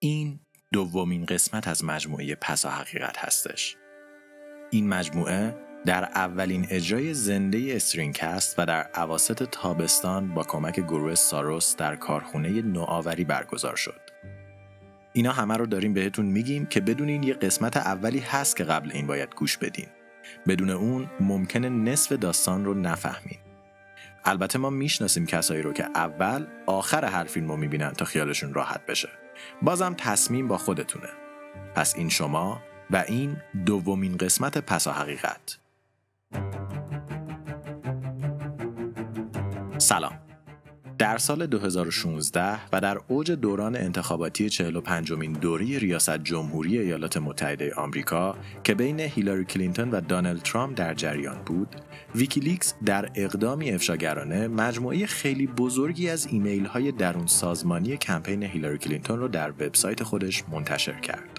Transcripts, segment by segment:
این دومین قسمت از مجموعه پسا حقیقت هستش. این مجموعه در اولین اجرای زنده استرینکست و در عواست تابستان با کمک گروه ساروس در کارخونه نوآوری برگزار شد. اینا همه رو داریم بهتون میگیم که بدونین یه قسمت اولی هست که قبل این باید گوش بدین. بدون اون ممکنه نصف داستان رو نفهمین. البته ما می‌شناسیم کسایی رو که اول آخر هر فیلم رو می‌بینن تا خیالشون راحت بشه. بازم تصمیم با خودتونه. پس این شما و این دومین قسمت پسا حقیقت. سلام. در سال 2016 و در اوج دوران انتخاباتی 45 مین دوره ریاست جمهوری ایالات متحده آمریکا که بین هیلاری کلینتون و دانالد ترامپ در جریان بود، ویکیلیکس در اقدامی افشاگرانه مجموعه خیلی بزرگی از ایمیل های درون سازمانی کمپین هیلاری کلینتون را در وبسایت خودش منتشر کرد.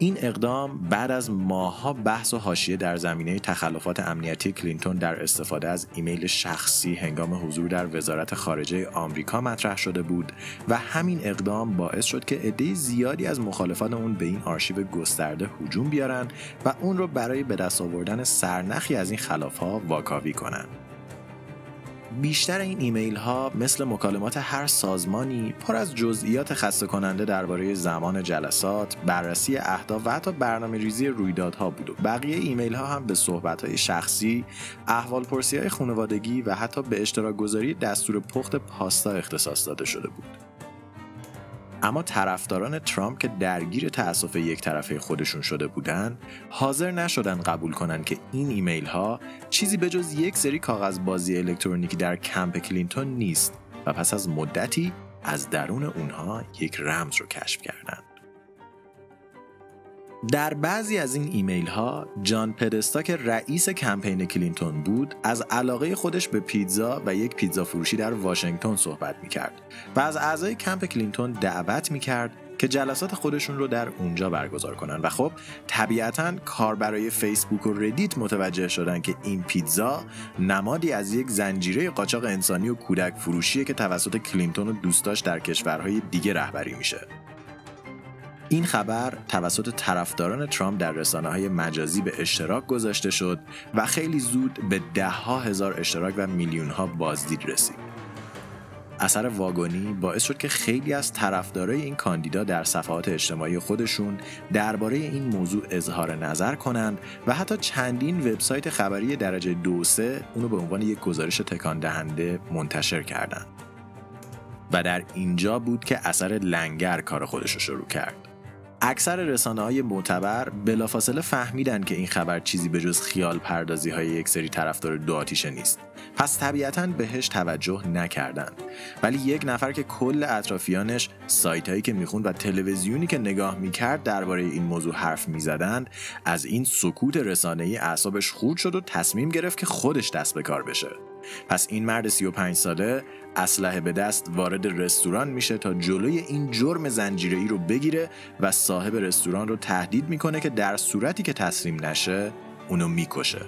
این اقدام بعد از ماهها بحث و حاشیه در زمینه تخلفات امنیتی کلینتون در استفاده از ایمیل شخصی هنگام حضور در وزارت خارجه آمریکا مطرح شده بود و همین اقدام باعث شد که عده زیادی از مخالفان اون به این آرشیو گسترده هجوم بیارن و اون رو برای به دست آوردن سرنخی از این خلافها واکاوی کنند. بیشتر این ایمیل ها مثل مکالمات هر سازمانی پر از جزئیات خسته کننده درباره زمان جلسات، بررسی اهداف و حتی برنامه ریزی رویدادها بود و بقیه ایمیل ها هم به صحبت های شخصی، احوال پرسی های خانوادگی و حتی به اشتراک گذاری دستور پخت پاستا اختصاص داده شده بود. اما طرفداران ترامپ که درگیر تعصب یک طرفه خودشون شده بودن حاضر نشدن قبول کنن که این ایمیل ها چیزی به جز یک سری کاغذ بازی الکترونیکی در کمپ کلینتون نیست و پس از مدتی از درون اونها یک رمز رو کشف کردند. در بعضی از این ایمیل ها جان پودستا که رئیس کمپین کلینتون بود از علاقه خودش به پیتزا و یک پیتزا فروشی در واشنگتن صحبت می کرد و از اعضای کمپ کلینتون دعوت می کرد که جلسات خودشون رو در اونجا برگزار کنن. و خب طبیعتا کاربرای فیسبوک و ردیت متوجه شدن که این پیتزا نمادی از یک زنجیره قاچاق انسانی و کودک فروشیه که توسط کلینتون و دوستاش در کشورهای دیگه رهبری میشه. این خبر توسط طرفداران ترامپ در رسانه های مجازی به اشتراک گذاشته شد و خیلی زود به ده ها هزار اشتراک و میلیون ها بازدید رسید. اثر واگونی باعث شد که خیلی از طرفدارای این کاندیدا در صفحات اجتماعی خودشون درباره این موضوع اظهار نظر کنند و حتی چندین وبسایت خبری درجه دو سه اونو به عنوان یک گزارش تکان دهنده منتشر کردند. و در اینجا بود که اثر لنگر کار خودش رو شروع کرد. اکثر رسانه های معتبر بلافاصله فهمیدن که این خبر چیزی به جز خیال پردازی های یک سری طرفدار دو آتیشه نیست. پس طبیعتا بهش توجه نکردند ولی یک نفر که کل اطرافیانش سایت هایی که می‌خوند و تلویزیونی که نگاه می‌کرد درباره این موضوع حرف می‌زدند از این سکوت رسانه ای اعصابش خورد شد و تصمیم گرفت که خودش دست به کار بشه. پس این مرد 35 ساله اسلحه به دست وارد رستوران میشه تا جلوی این جرم زنجیره‌ای رو بگیره و صاحب رستوران رو تهدید می‌کنه که در صورتی که تسلیم نشه اونو می‌کشه.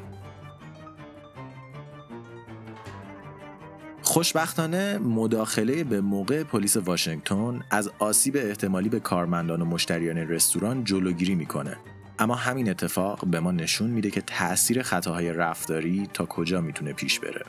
خوشبختانه مداخله به موقع پلیس واشنگتن از آسیب احتمالی به کارمندان و مشتریان رستوران جلوگیری می‌کنه. اما همین اتفاق به ما نشون میده که تاثیر خطاهای رفتاری تا کجا می‌تونه پیش بره.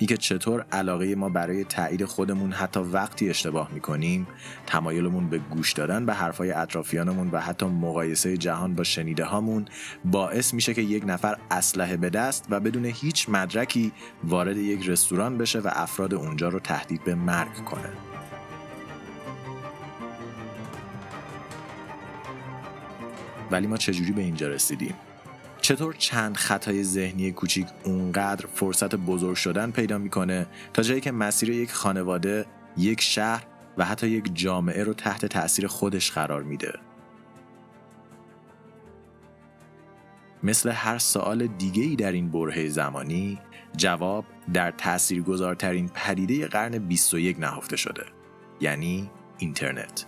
اینکه چطور علاقه ما برای تایید خودمون حتی وقتی اشتباه می‌کنیم تمایلمون به گوش دادن به حرفای اطرافیانمون و حتی مقایسه جهان با شنیده هامون باعث میشه که یک نفر اسلحه به دست و بدون هیچ مدرکی وارد یک رستوران بشه و افراد اونجا رو تهدید به مرگ کنه. ولی ما چجوری به اینجا رسیدیم؟ چطور چند خطای ذهنی کوچیک اونقدر فرصت بزرگ شدن پیدا می‌کنه تا جایی که مسیر یک خانواده، یک شهر و حتی یک جامعه رو تحت تأثیر خودش قرار میده. مثل هر سوال دیگه ای در این برهه زمانی جواب در تاثیرگذارترین پدیده قرن 21 نهفته شده یعنی اینترنت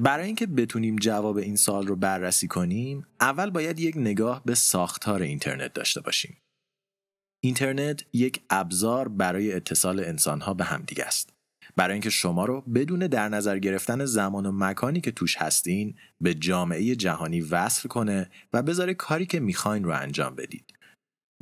برای اینکه بتونیم جواب این سال رو بررسی کنیم اول باید یک نگاه به ساختار اینترنت داشته باشیم. اینترنت یک ابزار برای اتصال انسانها به همدیگه است. برای اینکه شما رو بدون در نظر گرفتن زمان و مکانی که توش هستین به جامعه جهانی وصل کنه و بذاره کاری که می‌خواین رو انجام بدید.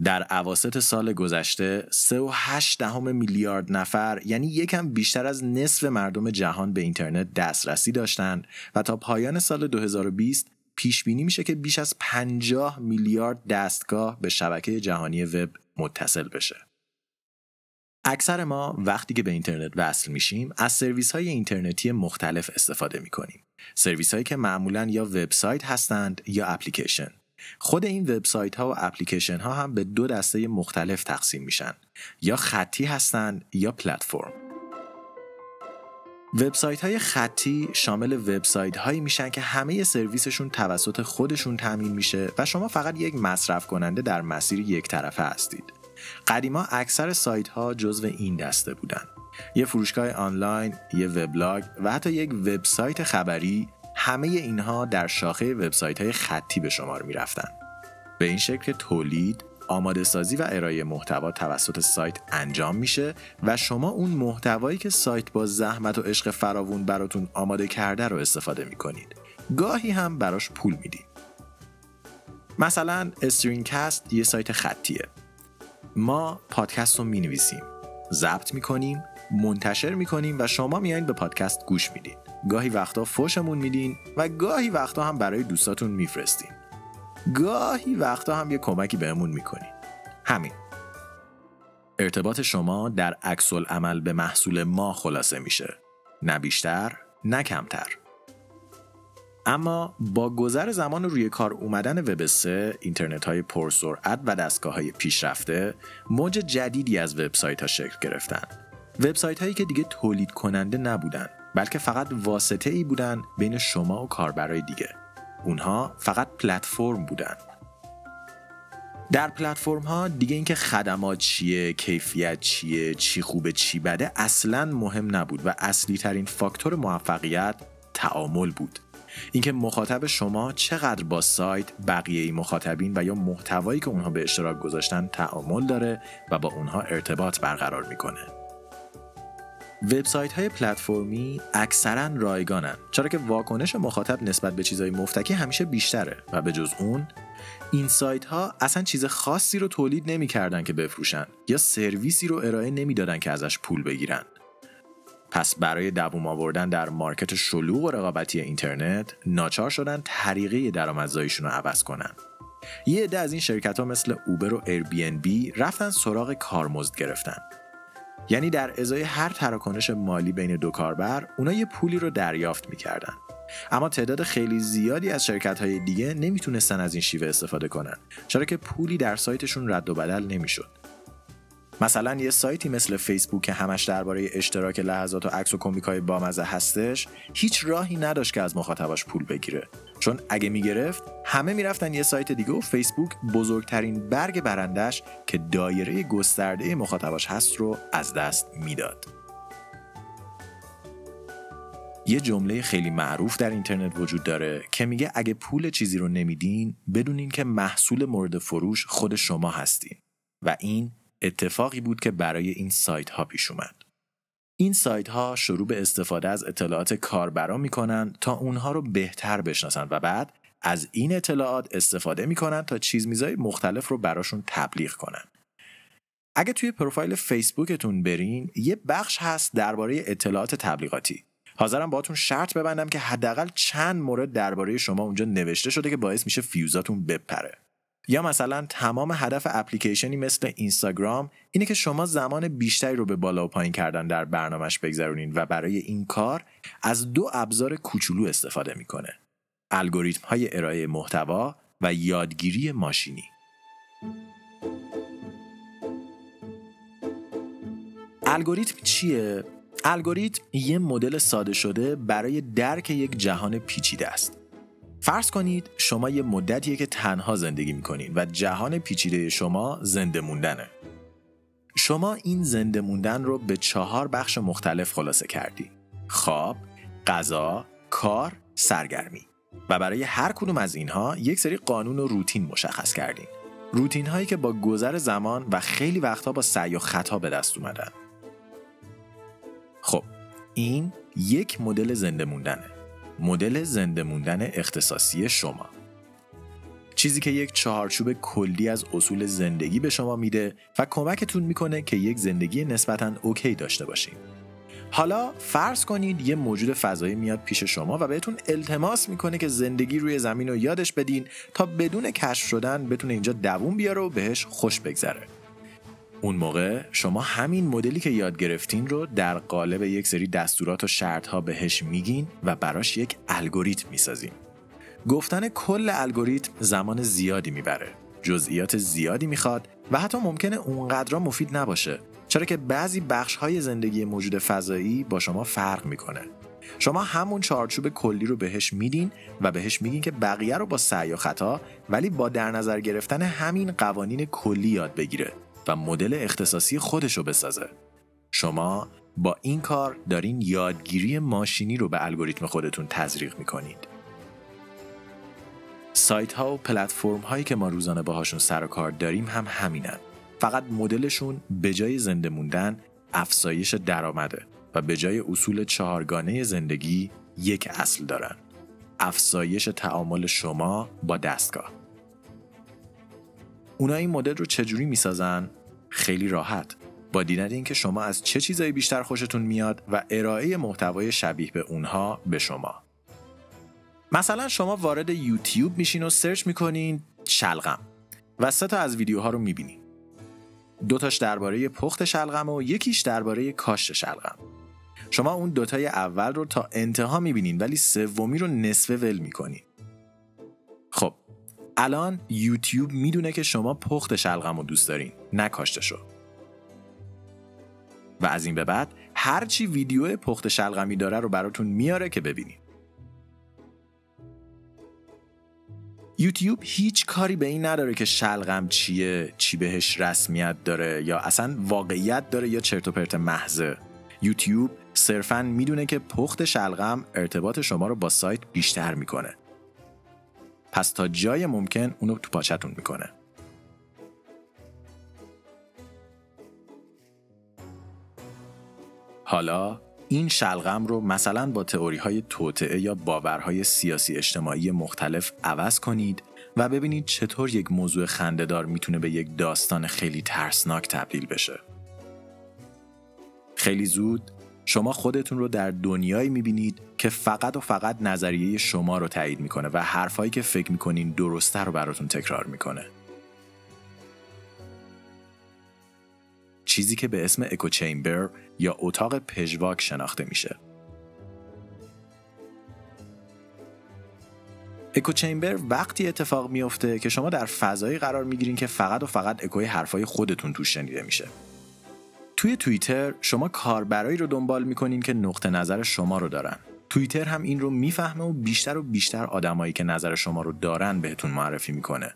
در عواست سال گذشته 3.8 دهم میلیارد نفر یعنی یکم بیشتر از نصف مردم جهان به اینترنت دسترسی داشتند و تا پایان سال 2020 پیش بینی میشه که بیش از 50 میلیارد دستگاه به شبکه جهانی وب متصل بشه. اکثر ما وقتی که به اینترنت وصل میشیم از سرویس های اینترنتی مختلف استفاده می‌کنیم. سرویس هایی که معمولا یا وبسایت هستند یا اپلیکیشن. خود این وبسایت ها و اپلیکیشن ها هم به دو دسته مختلف تقسیم میشن یا خطی هستند یا پلتفرم وبسایت های خطی شامل وبسایت هایی میشن که همه سرویسشون توسط خودشون تامین میشه و شما فقط یک مصرف کننده در مسیر یک طرفه هستید. قدیما اکثر سایت ها جزو این دسته بودن. یه فروشگاه آنلاین، یه وبلاگ و حتی یک وبسایت خبری همه اینها در شاخه وبسایت های خطی به شمار می. به این شکل که تولید، آماده سازی و ارائه محتوا توسط سایت انجام میشه و شما اون محتوایی که سایت با زحمت و عشق فراوون براتون آماده کرده رو استفاده می‌کنید. گاهی هم براش پول می‌دید. مثلا استرینکست یه سایت خطیه. ما پادکست رو می نویسیم، ضبط می‌کنیم، منتشر می‌کنیم و شما میایین به پادکست گوش می‌دید. گاهی وقتا فوشمون میدین و گاهی وقتا هم برای دوستاتون میفرستین. گاهی وقتا هم یه کمکی بهمون می‌کنین. همین. ارتباط شما در عکس عمل به محصول ما خلاصه میشه. نه بیشتر نه کمتر. اما با گذر زمان روی کار اومدن وب 3 اینترنت های پرسرعت و دستگاه های پیشرفته موج جدیدی از وبسایت ها شکل گرفتن. وبسایت هایی که دیگه تولید کننده نبودن بلکه فقط واسطه ای بودن بین شما و کاربرای دیگه اونها فقط پلتفرم بودن در پلتفرم ها دیگه اینکه خدمات چیه، کیفیت چیه، چی خوبه چی بده اصلا مهم نبود و اصلی ترین فاکتور موفقیت تعامل بود. اینکه مخاطب شما چقدر با سایت، بقیه مخاطبین و یا محتوایی که اونها به اشتراک گذاشتن تعامل داره و با اونها ارتباط برقرار می‌کنه. وبسایت های پلتفرمی اکثرا رایگانن چرا که واکنش مخاطب نسبت به چیزهای مفتکی همیشه بیشتره و به جز اون این سایت ها اصلا چیز خاصی رو تولید نمی‌کردن که بفروشن یا سرویسی رو ارائه نمی‌دادن که ازش پول بگیرن. پس برای دووم آوردن در مارکت شلوغ و رقابتی اینترنت ناچار شدن طریقه درآمدزاییشون رو عوض کنن. یه عده از این شرکت ها مثل اوبر و بی رفتن سراغ کارمزد گرفتن. یعنی در ازای هر تراکنش مالی بین دو کاربر اونا یه پولی رو دریافت می‌کردن. اما تعداد خیلی زیادی از شرکت های دیگه نمی‌تونستن از این شیوه استفاده کنن. چرا که پولی در سایتشون رد و بدل نمی‌شد. مثلا یه سایتی مثل فیسبوک که همش درباره اشتراک لحظات و عکس و کمیک های بامزه هستش هیچ راهی نداشت که از مخاطباش پول بگیره. چون اگه می‌گرفت همه می‌رفتن یه سایت دیگه و فیسبوک بزرگترین برگ برندش که دایره گسترده مخاطباش هست رو از دست می‌داد. یه جمله خیلی معروف در اینترنت وجود داره که میگه اگه پول چیزی رو نمیدین بدونین که محصول مورد فروش خود شما هستین. و این اتفاقی بود که برای این سایت ها پیش اومد. این سایت ها شروع به استفاده از اطلاعات کاربران می‌کنن تا اونها رو بهتر بشناسن و بعد از این اطلاعات استفاده می‌کنن تا چیز میزای مختلف رو براشون تبلیغ کنن. اگه توی پروفایل فیسبوکتون برین یه بخش هست درباره اطلاعات تبلیغاتی. حاضرم باهاتون شرط ببندم که حداقل چند مورد درباره شما اونجا نوشته شده که باعث میشه فیوزاتون بپره. یا مثلا تمام هدف اپلیکیشنی مثل اینستاگرام اینه که شما زمان بیشتری رو به بالا و پایین کردن در برنامهش بگذرونین و برای این کار از دو ابزار کوچولو استفاده می‌کنه. الگوریتم های ارائه محتوا و یادگیری ماشینی. الگوریتم چیه؟ الگوریتم یه مدل ساده شده برای درک یک جهان پیچیده است. فرض کنید شما یه مدتیه که تنها زندگی می‌کنین و جهان پیچیده شما زنده موندنه. شما این زنده موندن رو به چهار بخش مختلف خلاصه کردی. خواب، غذا، کار سرگرمی و برای هر کدوم از اینها یک سری قانون و روتین مشخص کردیم روتین هایی که با گذر زمان و خیلی وقتها با سعی و خطا به دست اومدن خب این یک مدل زنده موندنه مدل زنده موندن اختصاصی شما. چیزی که یک چهارچوب کلی از اصول زندگی به شما میده و کمکتون می‌کنه که یک زندگی نسبتا اوکی داشته باشین. حالا فرض کنید یه موجود فضایی میاد پیش شما و بهتون التماس می‌کنه که زندگی روی زمین رو یادش بدین تا بدون کشف شدن بتونه اینجا دووم بیاره و بهش خوش بگذره. اون موقع شما همین مدلی که یاد گرفتین رو در قالب یک سری دستورات و شرط ها بهش میگین و براش یک الگوریتم می‌سازین. گفتن کل الگوریتم زمان زیادی می‌بره جزئیات زیادی می‌خواد و حتی ممکنه اونقدر مفید نباشه چرا که بعضی بخش های زندگی موجود فضایی با شما فرق می‌کنه. شما همون چارچوب کلی رو بهش میدین و بهش میگین که بقیه رو با سعی و خطا ولی با در نظر گرفتن همین قوانین کلی یاد بگیره. و مدل اختصاصی خودش رو بسازه. شما با این کار دارین یادگیری ماشینی رو به الگوریتم خودتون تزریق می‌کنید. سایت ها و پلتفرم هایی که ما روزانه باهاشون سر و کار داریم هم همینن. فقط مدلشون به جای زنده موندن افزایش درآمده و به جای اصول چهارگانه زندگی یک اصل دارن. افزایش تعامل شما با دستگاه. اونا این مدل رو چجوری می‌سازن؟ خیلی راحت. با دیدن اینکه شما از چه چیزایی بیشتر خوشتون میاد و ارائه محتوای شبیه به اونها به شما. مثلا شما وارد یوتیوب میشین و سرچ می‌کنین شلغم و سه تا از ویدیوها رو می‌بینین. دوتاش درباره پخت شلغم و یکیش درباره کاشت شلغم. شما اون دوتای اول رو تا انتها می‌بینین ولی سومی رو نصفه ول می‌کنین. الان یوتیوب می‌دونه که شما پخت شلغم رو دوست دارین نه کاشتشو. و از این به بعد هرچی ویدیو پخت شلغمی داره رو براتون میاره که ببینین. یوتیوب هیچ کاری به این نداره که شلغم چیه چی بهش رسمیت داره یا اصلا واقعیت داره یا چرت و پرت محضه. یوتیوب صرفا می‌دونه که پخت شلغم ارتباط شما رو با سایت بیشتر می‌کنه. پس تا جای ممکن اونو تو پاچتون می‌کنه حالا این شلغم رو مثلا با تئوری های توطعه یا باورهای سیاسی اجتماعی مختلف عوض کنید و ببینید چطور یک موضوع خندهدار می‌تونه به یک داستان خیلی ترسناک تبدیل بشه. خیلی زود شما خودتون رو در دنیایی می‌بینید که فقط و فقط نظریه شما رو تایید می‌کنه و حرفایی که فکر می‌کنین درسته رو براتون تکرار می‌کنه. چیزی که به اسم اکو چیمبر یا اتاق پژواک شناخته میشه. اکو چیمبر وقتی اتفاق میفته که شما در فضایی قرار می‌گیرین که فقط و فقط اکوی حرفای خودتون توش شنیده میشه. توی توییتر شما کاربرایی رو دنبال می‌کنین که نقطه نظر شما رو دارن. توییتر هم این رو می‌فهمه و بیشتر و بیشتر آدمایی که نظر شما رو دارن بهتون معرفی می‌کنه.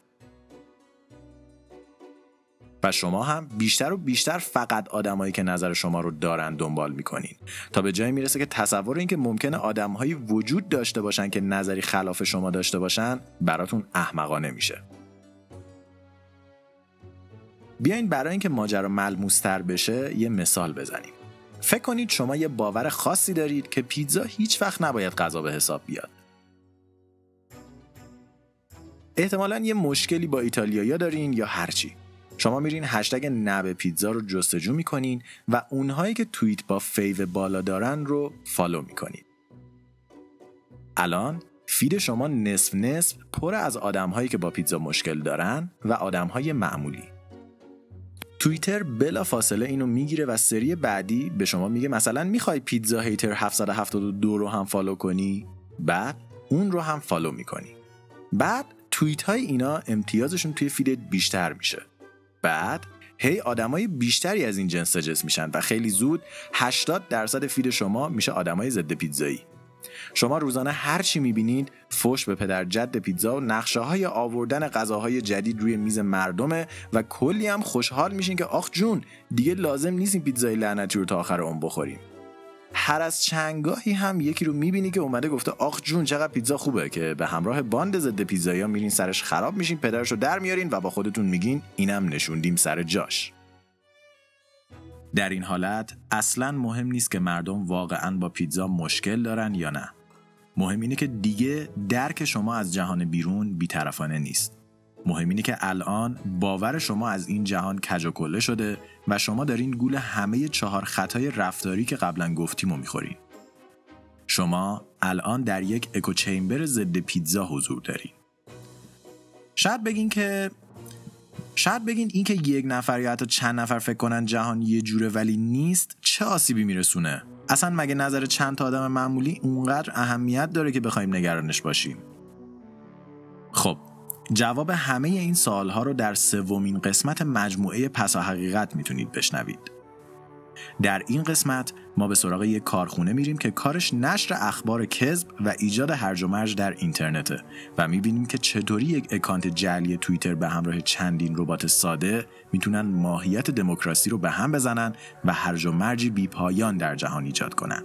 و شما هم بیشتر و بیشتر فقط آدمایی که نظر شما رو دارن دنبال می‌کنین. تا به جایی می‌رسه که تصور اینکه ممکنه آدمهایی وجود داشته باشن که نظری خلاف شما داشته باشن براتون احمقانه میشه. بیاین برای اینکه ماجرا ملموستر بشه یه مثال بزنیم. فکر کنید شما یه باور خاصی دارید که پیتزا هیچ وقت نباید غذا به حساب بیاد احتمالا یه مشکلی با ایتالیایی دارین یا هرچی شما میرین هشتگ نه به پیتزا رو جستجو می‌کنین و اونهایی که توییت با fave بالا دارن رو follow می‌کنید. الان feed شما نصف نصف پر از آدمهایی که با پیتزا مشکل دارن و آدمهای معمولی. توییتر بلا فاصله اینو می‌گیره و سری بعدی به شما میگه مثلا می‌خوای Pizza Hater 772 رو هم follow کنی؟ بعد اون رو هم follow می‌کنی. بعد توییت های اینا امتیازشون توی feed ت بیشتر میشه. بعد هی آدمای بیشتری از این جنس سجس میشن و خیلی زود 80 درصد feed شما میشه آدمای ضد پیتزایی. شما روزانه هر چی می‌بینید فوش به پدر جد پیتزا و نقشه های آوردن غذاهای جدید روی میز مردمه و کلی هم خوشحال میشین که آخ جون دیگه لازم نیست این پیتزای لعنتی رو تا آخر اون بخوریم. هر از چنگاهی هم یکی رو می‌بینی که اومده گفته آخ جون چقدر پیتزا خوبه که به همراه باند ضد پیتزایی میرین سرش خراب میشین پدرش رو در میارین و با خودتون میگین اینم نشوندیم سر جاش. در این حالت اصلا مهم نیست که مردم واقعا با پیتزا مشکل دارن یا نه مهم اینه که دیگه درک شما از جهان بیرون بیطرفانه نیست مهم اینه که الان باور شما از این جهان کج و شده و شما دارین گول همه چهار خطای رفتاری که قبلا گفتیم و می‌خورین. شما الان در یک اکو چیمبر ضد پیتزا حضور دارین. شاید بگین که شاید بگین این که یک نفر یا حتی چند نفر فکر کنن جهان یه جوره ولی نیست چه آسیبی میرسونه اصلا مگه نظر چند تا آدم معمولی اونقدر اهمیت داره که بخوایم نگرانش باشیم خب جواب همه این سوالها رو در سومین قسمت مجموعه پسا حقیقت می‌تونید بشنوید. در این قسمت ما به سراغ یک کارخونه میریم که کارش نشر اخبار کذب و ایجاد هرج و مرج در اینترنته و می‌بینیم که چطوری یک اکانت جعلی توییتر به همراه چندین ربات ساده می‌تونن ماهیت دموکراسی رو به هم بزنن و هرج و مرجی بیپایان در جهان ایجاد کنن.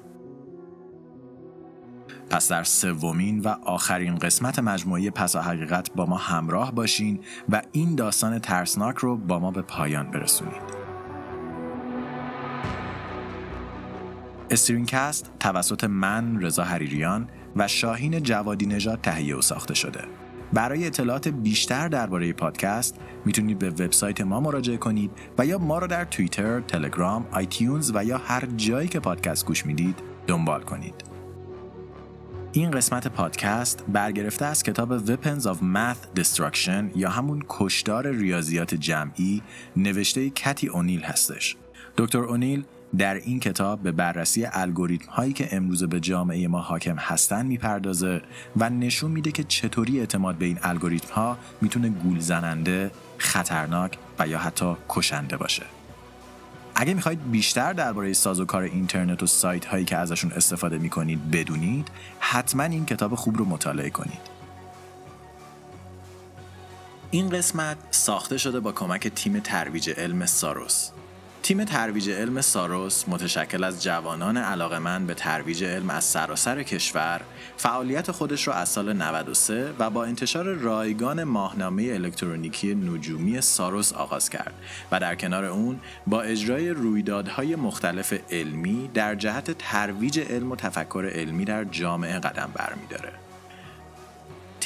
پس در سومین و آخرین قسمت مجموعه پسا حقیقت با ما همراه باشین و این داستان ترسناک رو با ما به پایان برسونید. استرینکست توسط من رضا حریریان و شاهین جوادی نژاد تهیه و ساخته شده. برای اطلاعات بیشتر درباره پادکست می‌تونید به وبسایت ما مراجعه کنید و یا ما را در توییتر، تلگرام، آیتیونز و یا هر جایی که پادکست گوش می‌دید دنبال کنید. این قسمت پادکست برگرفته از کتاب Weapons of Math Destruction یا همون کشدار ریاضیات جمعی نوشته کتی اونیل هستش. دکتر اونیل در این کتاب به بررسی الگوریتم هایی که امروز به جامعه ما حاکم هستن می‌پردازه و نشون میده که چطوری اعتماد به این الگوریتم ها می‌تونه گول زننده، خطرناک و یا حتی کشنده باشه. اگه می‌خواید بیشتر درباره سازوکار اینترنت و سایت هایی که ازشون استفاده می‌کنید بدونید حتما این کتاب خوب رو مطالعه کنید این قسمت ساخته شده با کمک تیم ترویج علم ساروس تیم ترویج علم ساروس متشکل از جوانان علاقمند به ترویج علم از سراسر کشور فعالیت خودش را از سال 93 و با انتشار رایگان ماهنامه الکترونیکی نجومی ساروس آغاز کرد و در کنار اون با اجرای رویدادهای مختلف علمی در جهت ترویج علم و تفکر علمی در جامعه قدم برمیداره.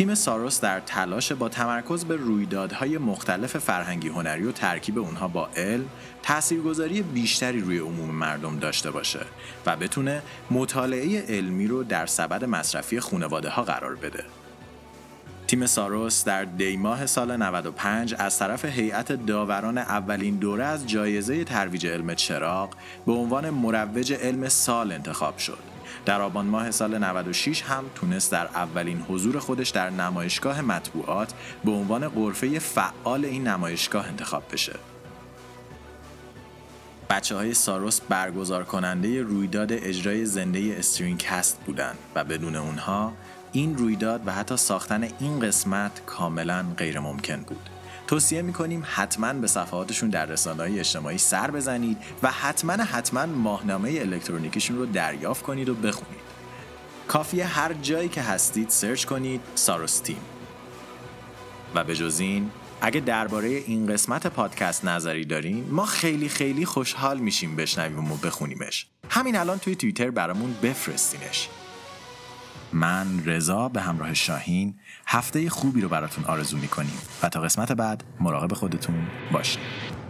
تیم ساروس در تلاش با تمرکز به رویدادهای مختلف فرهنگی هنری و ترکیب اونها با علم تاثیرگذاری بیشتری روی عموم مردم داشته باشه و بتونه مطالعه علمی رو در سبد مصرفی خانواده ها قرار بده. تیم ساروس در دیماه سال 95 از طرف هیئت داوران اولین دوره از جایزه ترویج علم چراغ به عنوان مروج علم سال انتخاب شد. در آبان ماه سال 96 هم تونست در اولین حضور خودش در نمایشگاه مطبوعات به عنوان قرفه فعال این نمایشگاه انتخاب بشه. بچه های ساروس برگزار کننده رویداد اجرای زنده استرینکست بودند و بدون اونها این رویداد و حتی ساختن این قسمت کاملا غیر ممکن بود. توصیه می‌کنیم حتما به صفحاتشون در رسانه های اجتماعی سر بزنید و حتما حتما ماهنامه الکترونیکیشون رو دریافت کنید و بخونید. کافیه هر جایی که هستید سرچ کنید ساروس تیم. و به جز این اگه درباره این قسمت پادکست نظری دارین ما خیلی خیلی خوشحال میشیم بشنویم و بخونیمش همین الان توی توییتر برامون بفرستینش من رضا به همراه شاهین هفته خوبی رو براتون آرزو می‌کنیم. و تا قسمت بعد مراقب خودتون باشید